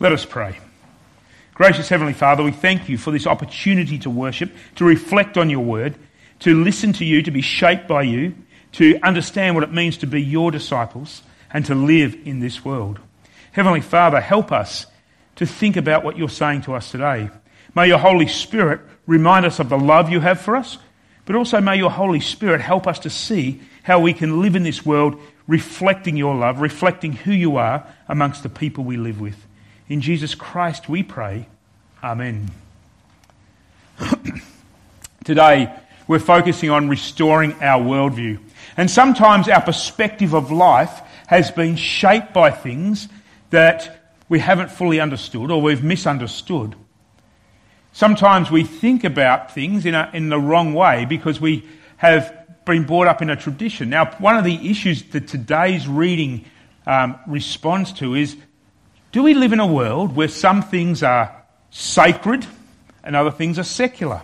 Let us pray. Gracious Heavenly Father, we thank you for this opportunity to worship, to reflect on your word, to listen to you, to be shaped by you, to understand what it means to be your disciples, and to live in this world. Heavenly Father, help us to think about what you're saying to us today. May your Holy Spirit remind us of the love you have for us, but also may your Holy Spirit help us to see how we can live in this world reflecting your love, reflecting who you are amongst the people we live with. In Jesus Christ we pray. Amen. Today, we're focusing on restoring our worldview. And sometimes our perspective of life has been shaped by things that we haven't fully understood or we've misunderstood. Sometimes we think about things in, a, in the wrong way because we have been brought up in a tradition. Now, one of the issues that today's reading um, responds to is do we live in a world where some things are sacred and other things are secular?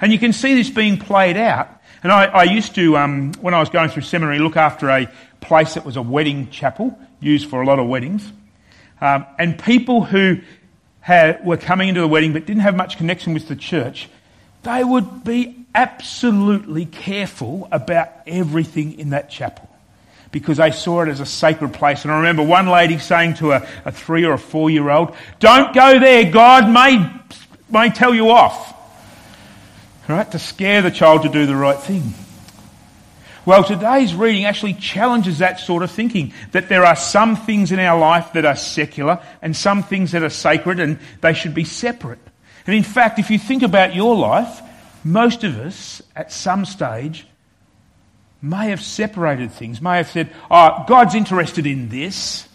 And you can see this being played out. And I, I used to, um, when I was going through seminary, look after a place that was a wedding chapel used for a lot of weddings. Um, and people who had, were coming into the wedding but didn't have much connection with the church, they would be absolutely careful about everything in that chapel because they saw it as a sacred place. And I remember one lady saying to a, a three or a four year old, Don't go there, God may, may tell you off. Right? To scare the child to do the right thing. Well, today's reading actually challenges that sort of thinking that there are some things in our life that are secular and some things that are sacred and they should be separate. And in fact, if you think about your life, most of us at some stage may have separated things, may have said, oh, God's interested in this,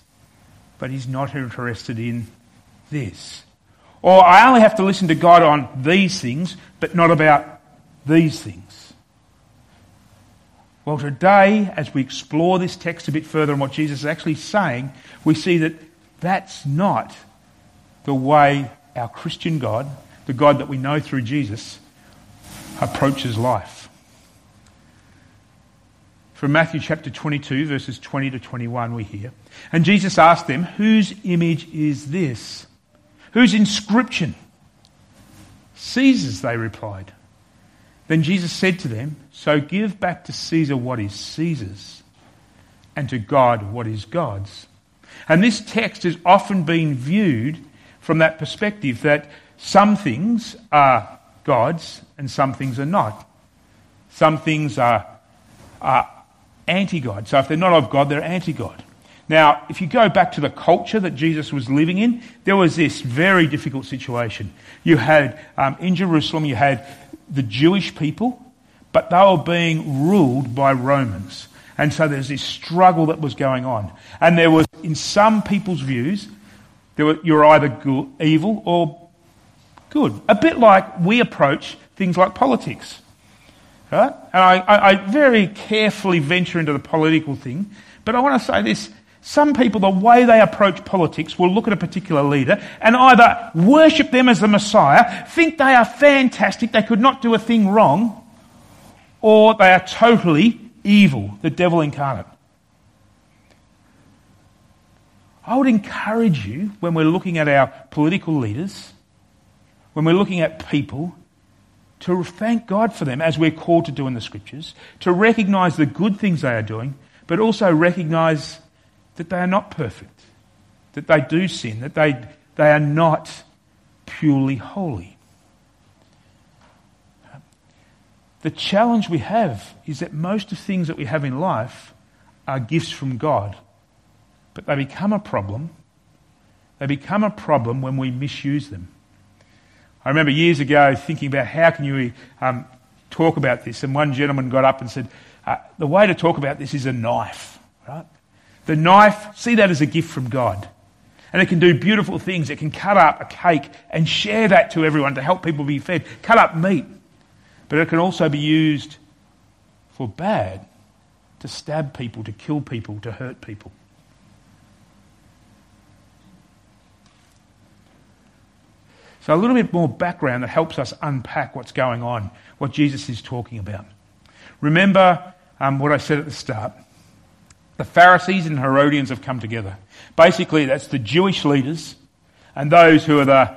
but he's not interested in this. Or I only have to listen to God on these things, but not about these things. Well, today, as we explore this text a bit further and what Jesus is actually saying, we see that that's not the way our Christian God, the God that we know through Jesus, approaches life from Matthew chapter 22, verses 20 to 21, we hear. And Jesus asked them, Whose image is this? Whose inscription? Caesar's, they replied. Then Jesus said to them, So give back to Caesar what is Caesar's, and to God what is God's. And this text has often been viewed from that perspective that some things are God's and some things are not. Some things are, are anti God. So if they're not of God, they're anti God. Now, if you go back to the culture that Jesus was living in, there was this very difficult situation. You had, um, in Jerusalem, you had the Jewish people, but they were being ruled by Romans. And so there's this struggle that was going on. And there was, in some people's views, there were, you're either good, evil or good. A bit like we approach things like politics. Right? And I, I, I very carefully venture into the political thing, but I want to say this. Some people, the way they approach politics, will look at a particular leader and either worship them as the Messiah, think they are fantastic, they could not do a thing wrong, or they are totally evil, the devil incarnate. I would encourage you when we're looking at our political leaders, when we're looking at people, to thank God for them as we're called to do in the scriptures, to recognize the good things they are doing, but also recognize that they are not perfect, that they do sin, that they, they are not purely holy. The challenge we have is that most of the things that we have in life are gifts from God, but they become a problem. They become a problem when we misuse them. I remember years ago thinking about how can you um, talk about this, and one gentleman got up and said, uh, "The way to talk about this is a knife, right? The knife, see that as a gift from God." And it can do beautiful things. It can cut up a cake and share that to everyone to help people be fed. Cut up meat. But it can also be used for bad to stab people, to kill people, to hurt people. A little bit more background that helps us unpack what's going on, what Jesus is talking about. Remember um, what I said at the start. The Pharisees and Herodians have come together. Basically, that's the Jewish leaders and those who are the,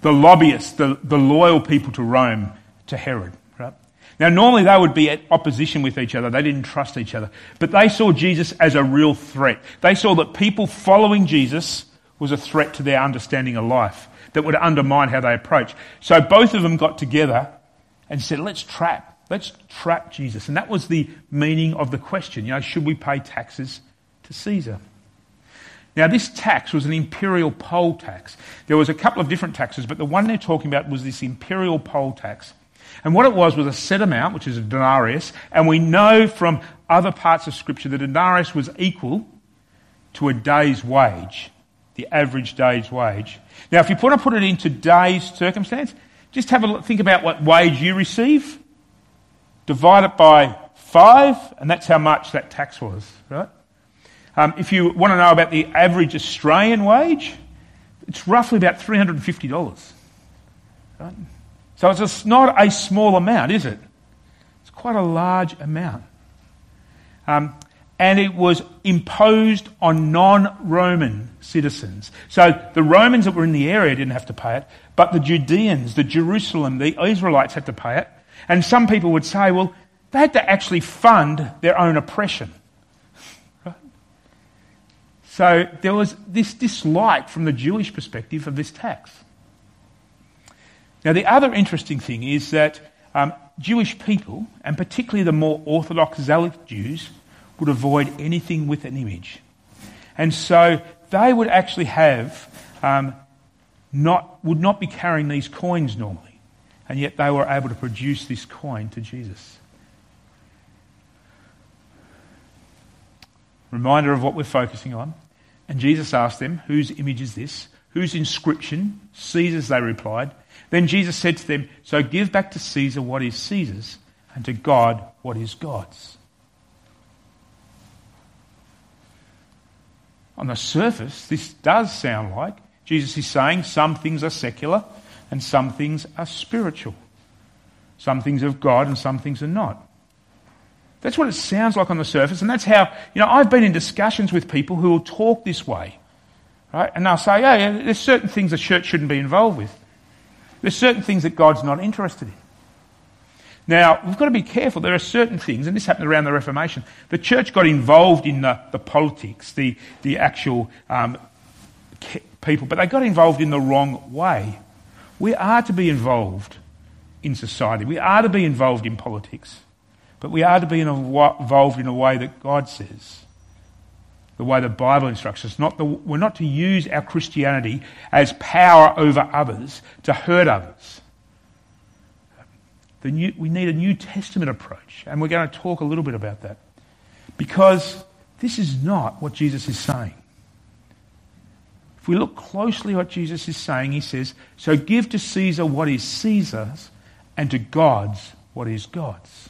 the lobbyists, the, the loyal people to Rome, to Herod. Right? Now, normally they would be at opposition with each other. They didn't trust each other. But they saw Jesus as a real threat. They saw that people following Jesus was a threat to their understanding of life that would undermine how they approach. So both of them got together and said, let's trap. Let's trap Jesus. And that was the meaning of the question. You know, should we pay taxes to Caesar? Now, this tax was an imperial poll tax. There was a couple of different taxes, but the one they're talking about was this imperial poll tax. And what it was was a set amount, which is a denarius, and we know from other parts of Scripture that a denarius was equal to a day's wage, the average day's wage. Now, if you want to put it into today's circumstance, just have a look, think about what wage you receive, divide it by five, and that's how much that tax was, right? Um, if you want to know about the average Australian wage, it's roughly about $350. Right? So it's not a small amount, is it? It's quite a large amount. Um, and it was imposed on non Roman citizens. So the Romans that were in the area didn't have to pay it, but the Judeans, the Jerusalem, the Israelites had to pay it. And some people would say, well, they had to actually fund their own oppression. So there was this dislike from the Jewish perspective of this tax. Now, the other interesting thing is that um, Jewish people, and particularly the more Orthodox Zealot Jews, would avoid anything with an image. And so they would actually have, um, not, would not be carrying these coins normally. And yet they were able to produce this coin to Jesus. Reminder of what we're focusing on. And Jesus asked them, Whose image is this? Whose inscription? Caesar's, they replied. Then Jesus said to them, So give back to Caesar what is Caesar's, and to God what is God's. On the surface, this does sound like Jesus is saying some things are secular and some things are spiritual. Some things of God and some things are not. That's what it sounds like on the surface, and that's how, you know, I've been in discussions with people who will talk this way, right? And they'll say, yeah, yeah, there's certain things the church shouldn't be involved with. There's certain things that God's not interested in. Now, we've got to be careful. There are certain things, and this happened around the Reformation. The church got involved in the, the politics, the, the actual um, people, but they got involved in the wrong way. We are to be involved in society, we are to be involved in politics. But we are to be involved in a way that God says, the way the Bible instructs us. Not the, we're not to use our Christianity as power over others to hurt others. New, we need a New Testament approach, and we're going to talk a little bit about that. Because this is not what Jesus is saying. If we look closely at what Jesus is saying, he says, So give to Caesar what is Caesar's, and to God's what is God's.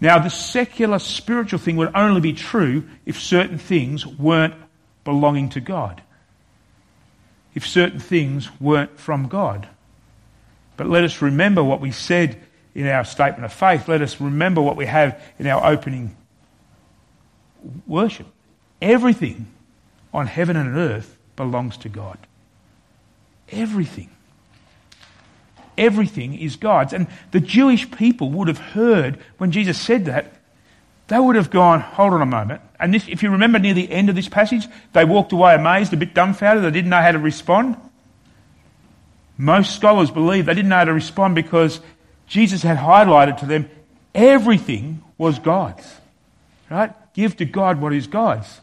Now, the secular spiritual thing would only be true if certain things weren't belonging to God, if certain things weren't from God. But let us remember what we said in our statement of faith. Let us remember what we have in our opening worship. Everything on heaven and earth belongs to God. Everything. Everything is God's. And the Jewish people would have heard when Jesus said that, they would have gone, hold on a moment. And this, if you remember near the end of this passage, they walked away amazed, a bit dumbfounded, they didn't know how to respond. Most scholars believe they didn't know how to respond because Jesus had highlighted to them everything was God's. Right? Give to God what is God's.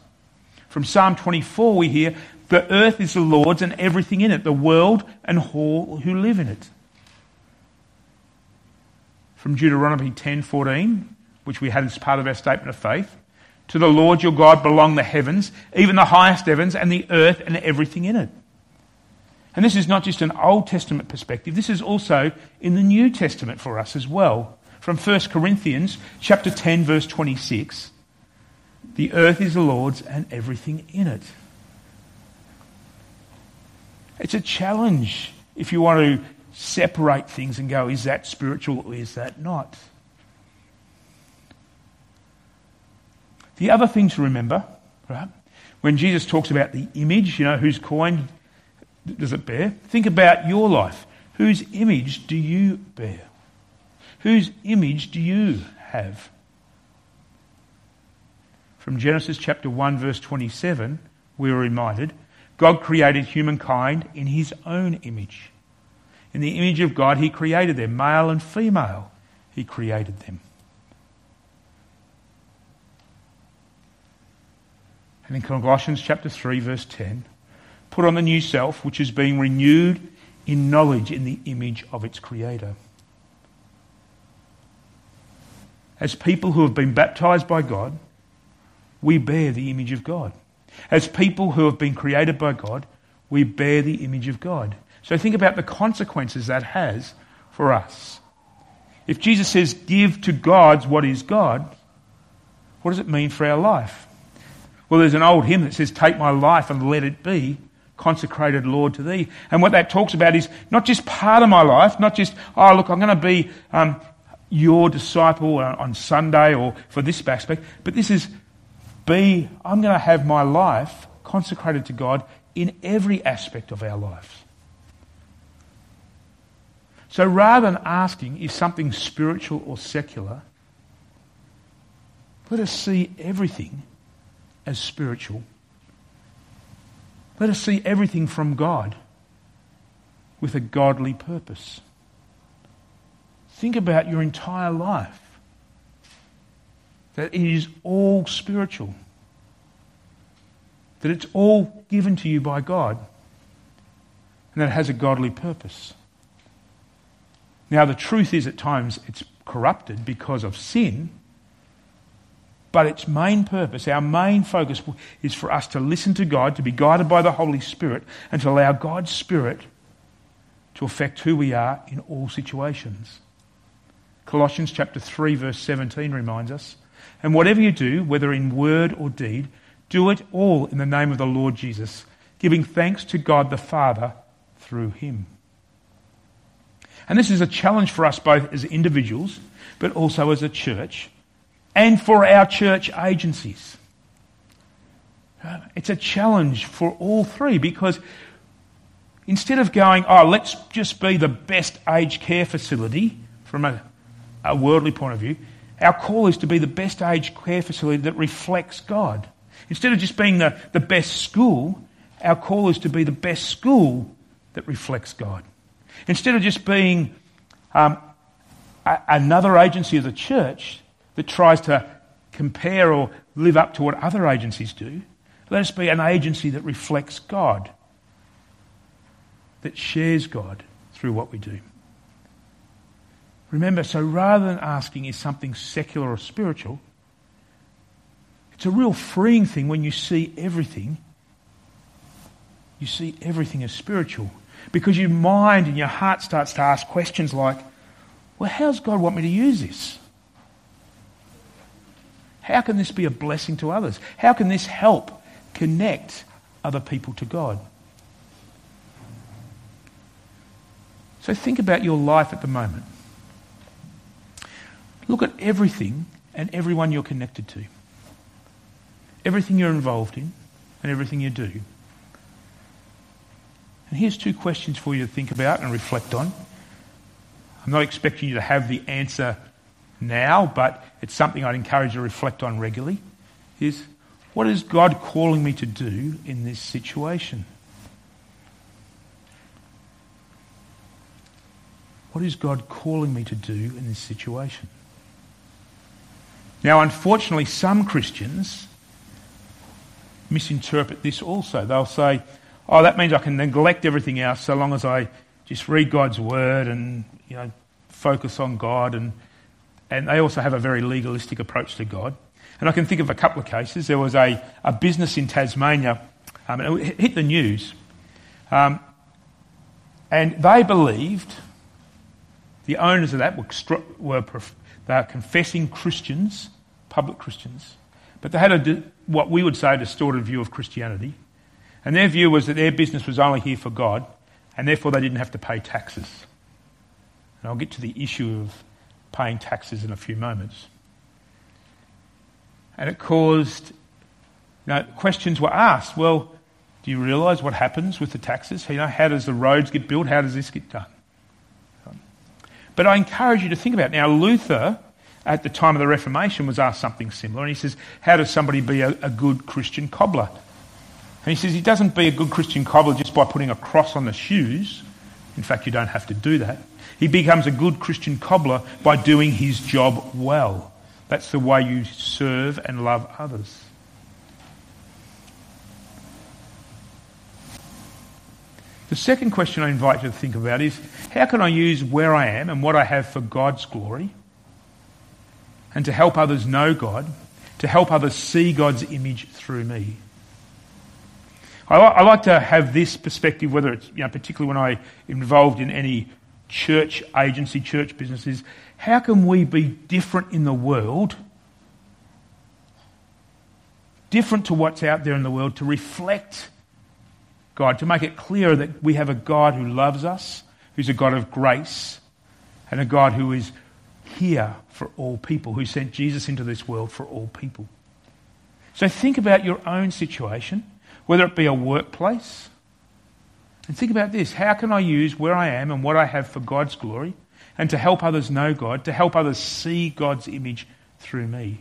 From Psalm 24, we hear, The earth is the Lord's and everything in it, the world and all who live in it from Deuteronomy 10:14, which we had as part of our statement of faith. To the Lord your God belong the heavens, even the highest heavens, and the earth and everything in it. And this is not just an Old Testament perspective, this is also in the New Testament for us as well. From 1 Corinthians chapter 10 verse 26. The earth is the Lord's and everything in it. It's a challenge if you want to separate things and go, is that spiritual or is that not? The other thing to remember, right, when Jesus talks about the image, you know, whose coin does it bear? Think about your life. Whose image do you bear? Whose image do you have? From Genesis chapter 1, verse 27, we are reminded God created humankind in his own image. In the image of God, he created them, male and female, he created them. And in Colossians chapter 3, verse 10, put on the new self, which is being renewed in knowledge in the image of its creator. As people who have been baptized by God, we bear the image of God. As people who have been created by God, we bear the image of God. So think about the consequences that has for us. If Jesus says, give to God what is God, what does it mean for our life? Well, there's an old hymn that says, Take my life and let it be consecrated, Lord, to thee. And what that talks about is not just part of my life, not just, oh, look, I'm going to be um, your disciple on Sunday or for this aspect, but this is be, I'm going to have my life consecrated to God in every aspect of our lives. So rather than asking, is something spiritual or secular, let us see everything as spiritual. Let us see everything from God with a godly purpose. Think about your entire life. That it is all spiritual. That it's all given to you by God. And that it has a godly purpose. Now, the truth is at times it's corrupted because of sin. But its main purpose, our main focus, is for us to listen to God, to be guided by the Holy Spirit, and to allow God's Spirit to affect who we are in all situations. Colossians chapter 3 verse 17 reminds us, and whatever you do, whether in word or deed, do it all in the name of the Lord Jesus, giving thanks to God the Father through him. And this is a challenge for us both as individuals, but also as a church, and for our church agencies. It's a challenge for all three because instead of going, oh, let's just be the best aged care facility from a, a worldly point of view, our call is to be the best aged care facility that reflects God. Instead of just being the, the best school, our call is to be the best school that reflects God. Instead of just being um, a, another agency of the church, that tries to compare or live up to what other agencies do. Let us be an agency that reflects God, that shares God through what we do. Remember, so rather than asking is something secular or spiritual, it's a real freeing thing when you see everything. You see everything as spiritual. Because your mind and your heart starts to ask questions like, well, how's God want me to use this? How can this be a blessing to others? How can this help connect other people to God? So think about your life at the moment. Look at everything and everyone you're connected to. Everything you're involved in and everything you do. And here's two questions for you to think about and reflect on. I'm not expecting you to have the answer now, but it's something I'd encourage you to reflect on regularly, is what is God calling me to do in this situation? What is God calling me to do in this situation? Now, unfortunately, some Christians misinterpret this also. They'll say, oh, that means I can neglect everything else so long as I just read God's word and, you know, focus on God and and they also have a very legalistic approach to God. And I can think of a couple of cases. There was a, a business in Tasmania, um, it hit the news, um, and they believed, the owners of that were, were they are confessing Christians, public Christians, but they had a, what we would say a distorted view of Christianity. And their view was that their business was only here for God, and therefore they didn't have to pay taxes. And I'll get to the issue of paying taxes in a few moments. And it caused, you know, questions were asked. Well, Do you realise what happens with the taxes? You know, how does the roads get built? How does this get done? But I encourage you to think about it. Now, Luther, at the time of the Reformation, was asked something similar. And he says, How does somebody be a, a good Christian cobbler? And he says, He doesn't be a good Christian cobbler just by putting a cross on the shoes. In fact, you don't have to do that. He becomes a good Christian cobbler by doing his job well. That's the way you serve and love others. The second question I invite you to think about is how can I use where I am and what I have for God's glory and to help others know God, to help others see God's image through me? I, I like to have this perspective, whether it's, you know, particularly when I'm involved in any church agency, church businesses, how can we be different in the world, different to what's out there in the world, to reflect God, to make it clear that we have a God who loves us, who's a God of grace, and a God who is here for all people, who sent Jesus into this world for all people. So think about your own situation, whether it be a workplace. And think about this how can I use where I am and what I have for God's glory and to help others know God, to help others see God's image through me?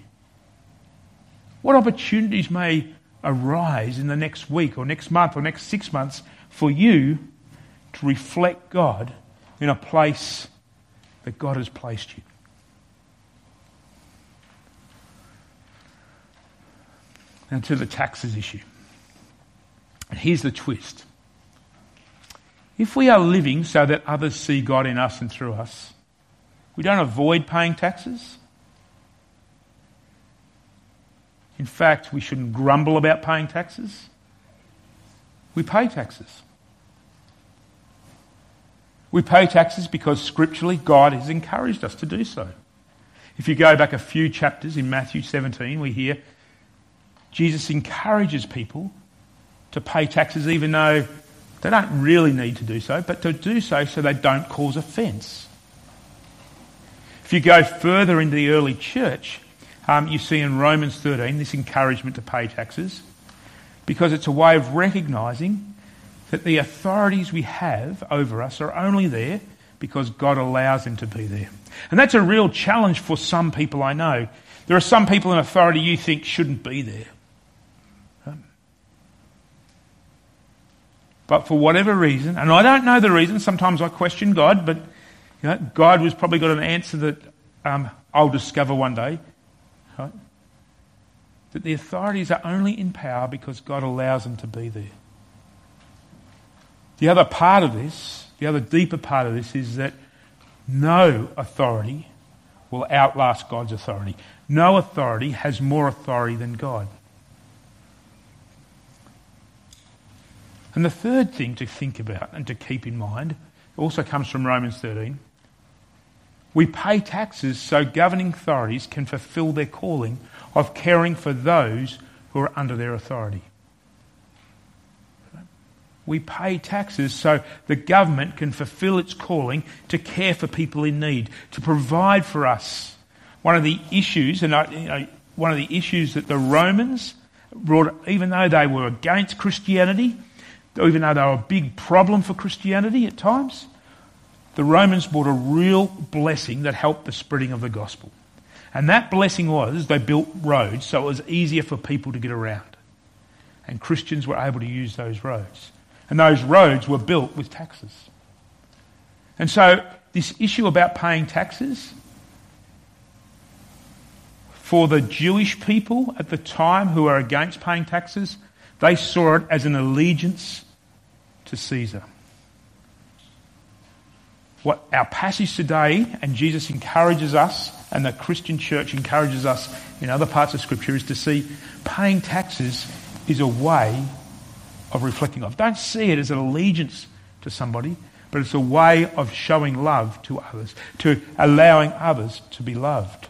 What opportunities may arise in the next week or next month or next six months for you to reflect God in a place that God has placed you. Now to the taxes issue. And here's the twist. If we are living so that others see God in us and through us, we don't avoid paying taxes. In fact, we shouldn't grumble about paying taxes. We pay taxes. We pay taxes because scripturally God has encouraged us to do so. If you go back a few chapters in Matthew 17, we hear Jesus encourages people to pay taxes even though they don't really need to do so, but to do so so they don't cause offence. If you go further into the early church, um, you see in Romans 13 this encouragement to pay taxes because it's a way of recognising that the authorities we have over us are only there because God allows them to be there. And that's a real challenge for some people I know. There are some people in authority you think shouldn't be there. But for whatever reason, and I don't know the reason, sometimes I question God, but you know, God has probably got an answer that um, I'll discover one day. Right? That the authorities are only in power because God allows them to be there. The other part of this, the other deeper part of this, is that no authority will outlast God's authority. No authority has more authority than God. And the third thing to think about and to keep in mind also comes from Romans 13. We pay taxes so governing authorities can fulfill their calling of caring for those who are under their authority. We pay taxes so the government can fulfill its calling to care for people in need, to provide for us. One of the issues, and you know, one of the issues that the Romans brought, even though they were against Christianity, even though they were a big problem for Christianity at times, the Romans brought a real blessing that helped the spreading of the gospel. And that blessing was they built roads so it was easier for people to get around. And Christians were able to use those roads. And those roads were built with taxes. And so, this issue about paying taxes, for the Jewish people at the time who were against paying taxes, they saw it as an allegiance to Caesar what our passage today, and Jesus encourages us, and the Christian church encourages us in other parts of Scripture, is to see paying taxes is a way of reflecting love. Don't see it as an allegiance to somebody, but it's a way of showing love to others, to allowing others to be loved.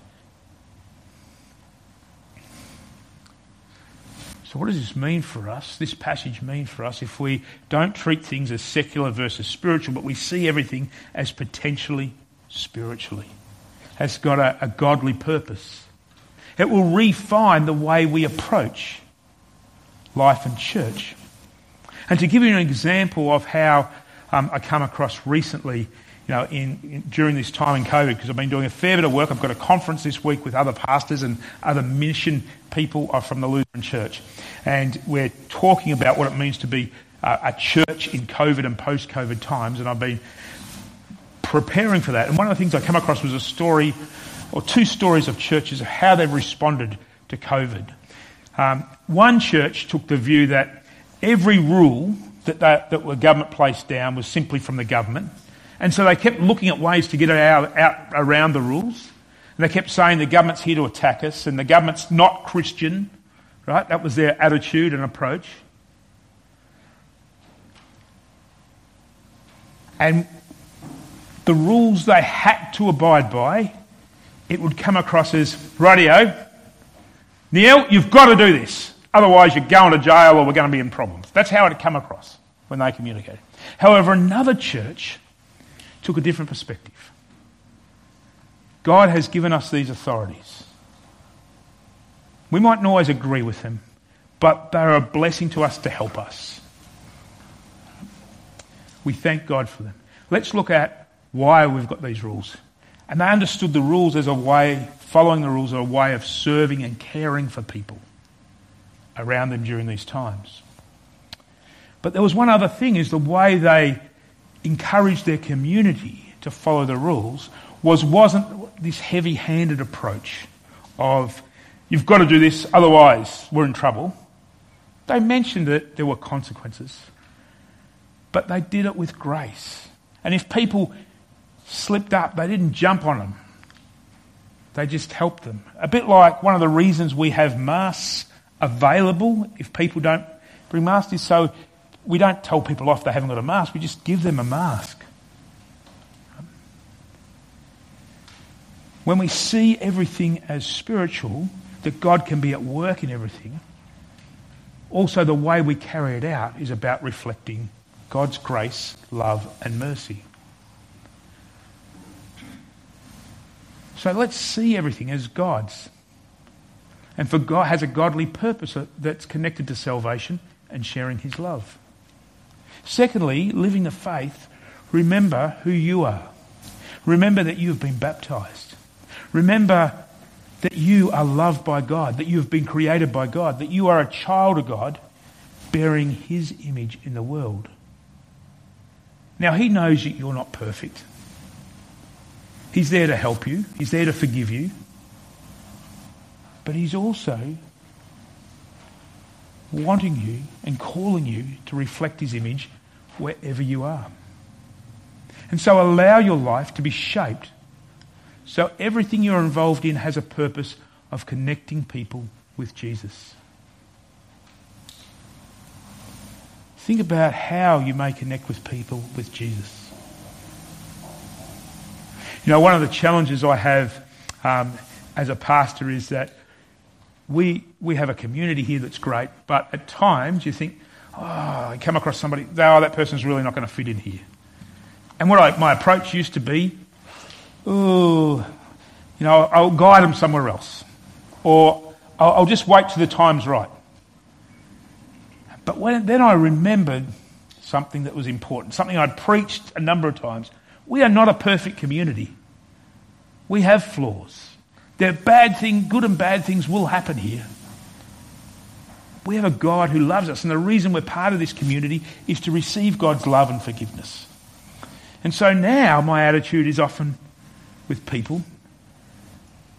So, what does this mean for us? This passage mean for us if we don't treat things as secular versus spiritual, but we see everything as potentially spiritually, has got a, a godly purpose. It will refine the way we approach life and church. And to give you an example of how um, I come across recently, you know, in, in, during this time in COVID, because I've been doing a fair bit of work. I've got a conference this week with other pastors and other mission people from the Lutheran Church, and we're talking about what it means to be uh, a church in COVID and post-COVID times. And I've been preparing for that. And one of the things I come across was a story, or two stories of churches of how they've responded to COVID. Um, one church took the view that every rule that, they, that the government placed down was simply from the government. And so they kept looking at ways to get out, out around the rules. And they kept saying the government's here to attack us and the government's not Christian, right? That was their attitude and approach. And the rules they had to abide by, it would come across as radio, Neil, you've got to do this. Otherwise, you're going to jail or we're going to be in problems. That's how it had come across when they communicated. However, another church took a different perspective. God has given us these authorities. We mightn't always agree with them, but they're a blessing to us to help us. We thank God for them. Let's look at why we've got these rules. And they understood the rules as a way, following the rules, as a way of serving and caring for people around them during these times. But there was one other thing, is the way they encouraged their community to follow the rules was, wasn't this heavy-handed approach of, you've got to do this, otherwise we're in trouble. They mentioned that there were consequences, but they did it with grace. And if people slipped up, they didn't jump on them. They just helped them. A bit like one of the reasons we have masks available if people don't bring masks is so we don't tell people off they haven't got a mask, we just give them a mask. When we see everything as spiritual, that God can be at work in everything, also the way we carry it out is about reflecting God's grace, love, and mercy. So let's see everything as God's. And for God has a godly purpose that's connected to salvation and sharing his love. Secondly, living the faith, remember who you are. Remember that you have been baptized. Remember that you are loved by God, that you have been created by God, that you are a child of God bearing his image in the world. Now, he knows that you're not perfect. He's there to help you, He's there to forgive you. But He's also wanting you and calling you to reflect His image wherever you are. And so allow your life to be shaped so everything you're involved in has a purpose of connecting people with Jesus. Think about how you may connect with people with Jesus. You know, one of the challenges I have um, as a pastor is that we, we have a community here that's great, but at times you think, oh, I come across somebody, oh, that person's really not going to fit in here. And what I, my approach used to be, oh, you know, I'll guide them somewhere else. Or I'll, I'll just wait till the time's right. But when, then I remembered something that was important, something I'd preached a number of times. We are not a perfect community. We have flaws. Bad things, good and bad things will happen here. We have a God who loves us, and the reason we're part of this community is to receive God's love and forgiveness. And so now my attitude is often with people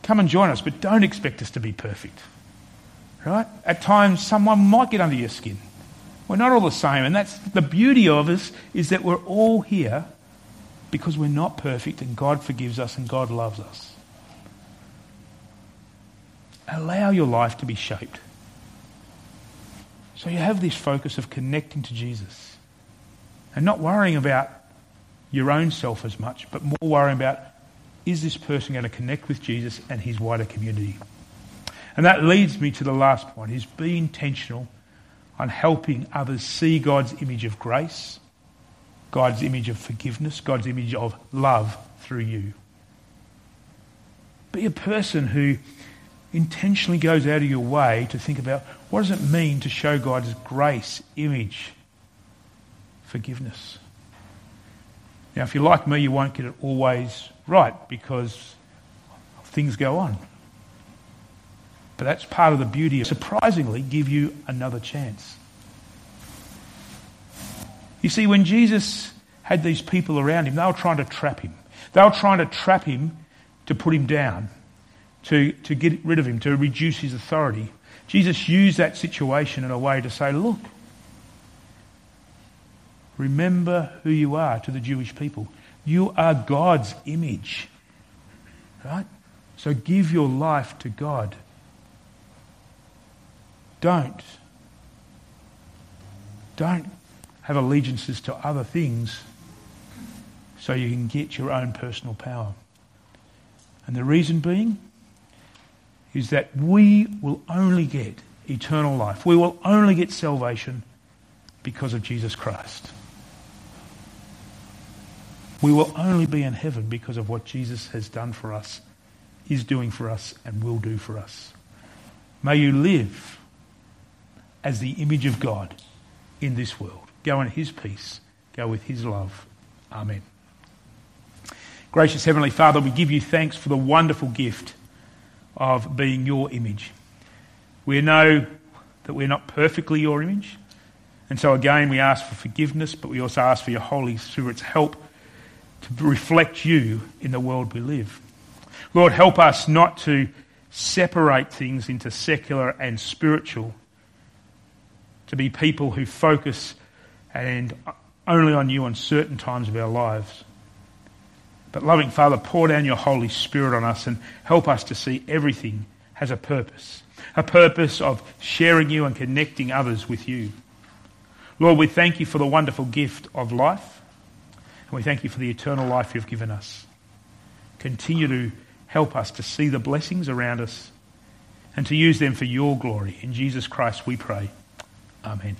come and join us, but don't expect us to be perfect. Right? At times, someone might get under your skin. We're not all the same, and that's the beauty of us is that we're all here because we're not perfect and God forgives us and God loves us. Allow your life to be shaped. So you have this focus of connecting to Jesus and not worrying about your own self as much, but more worrying about is this person going to connect with Jesus and his wider community? And that leads me to the last point is be intentional on helping others see God's image of grace God's image of forgiveness, God's image of love through you. Be a person who intentionally goes out of your way to think about what does it mean to show God's grace, image, forgiveness. Now, if you're like me, you won't get it always right because things go on. But that's part of the beauty of surprisingly give you another chance. You see, when Jesus had these people around him, they were trying to trap him. They were trying to trap him to put him down, to, to get rid of him, to reduce his authority. Jesus used that situation in a way to say, look, remember who you are to the Jewish people. You are God's image. Right? So give your life to God. Don't. Don't have allegiances to other things so you can get your own personal power. And the reason being is that we will only get eternal life. We will only get salvation because of Jesus Christ. We will only be in heaven because of what Jesus has done for us, is doing for us, and will do for us. May you live as the image of God in this world. Go in his peace. Go with his love. Amen. Gracious Heavenly Father, we give you thanks for the wonderful gift of being your image. We know that we're not perfectly your image. And so again, we ask for forgiveness, but we also ask for your Holy Spirit's help to reflect you in the world we live. Lord, help us not to separate things into secular and spiritual, to be people who focus and only on you on certain times of our lives. But loving Father, pour down your Holy Spirit on us and help us to see everything has a purpose. A purpose of sharing you and connecting others with you. Lord, we thank you for the wonderful gift of life. And we thank you for the eternal life you've given us. Continue to help us to see the blessings around us and to use them for your glory. In Jesus Christ we pray. Amen.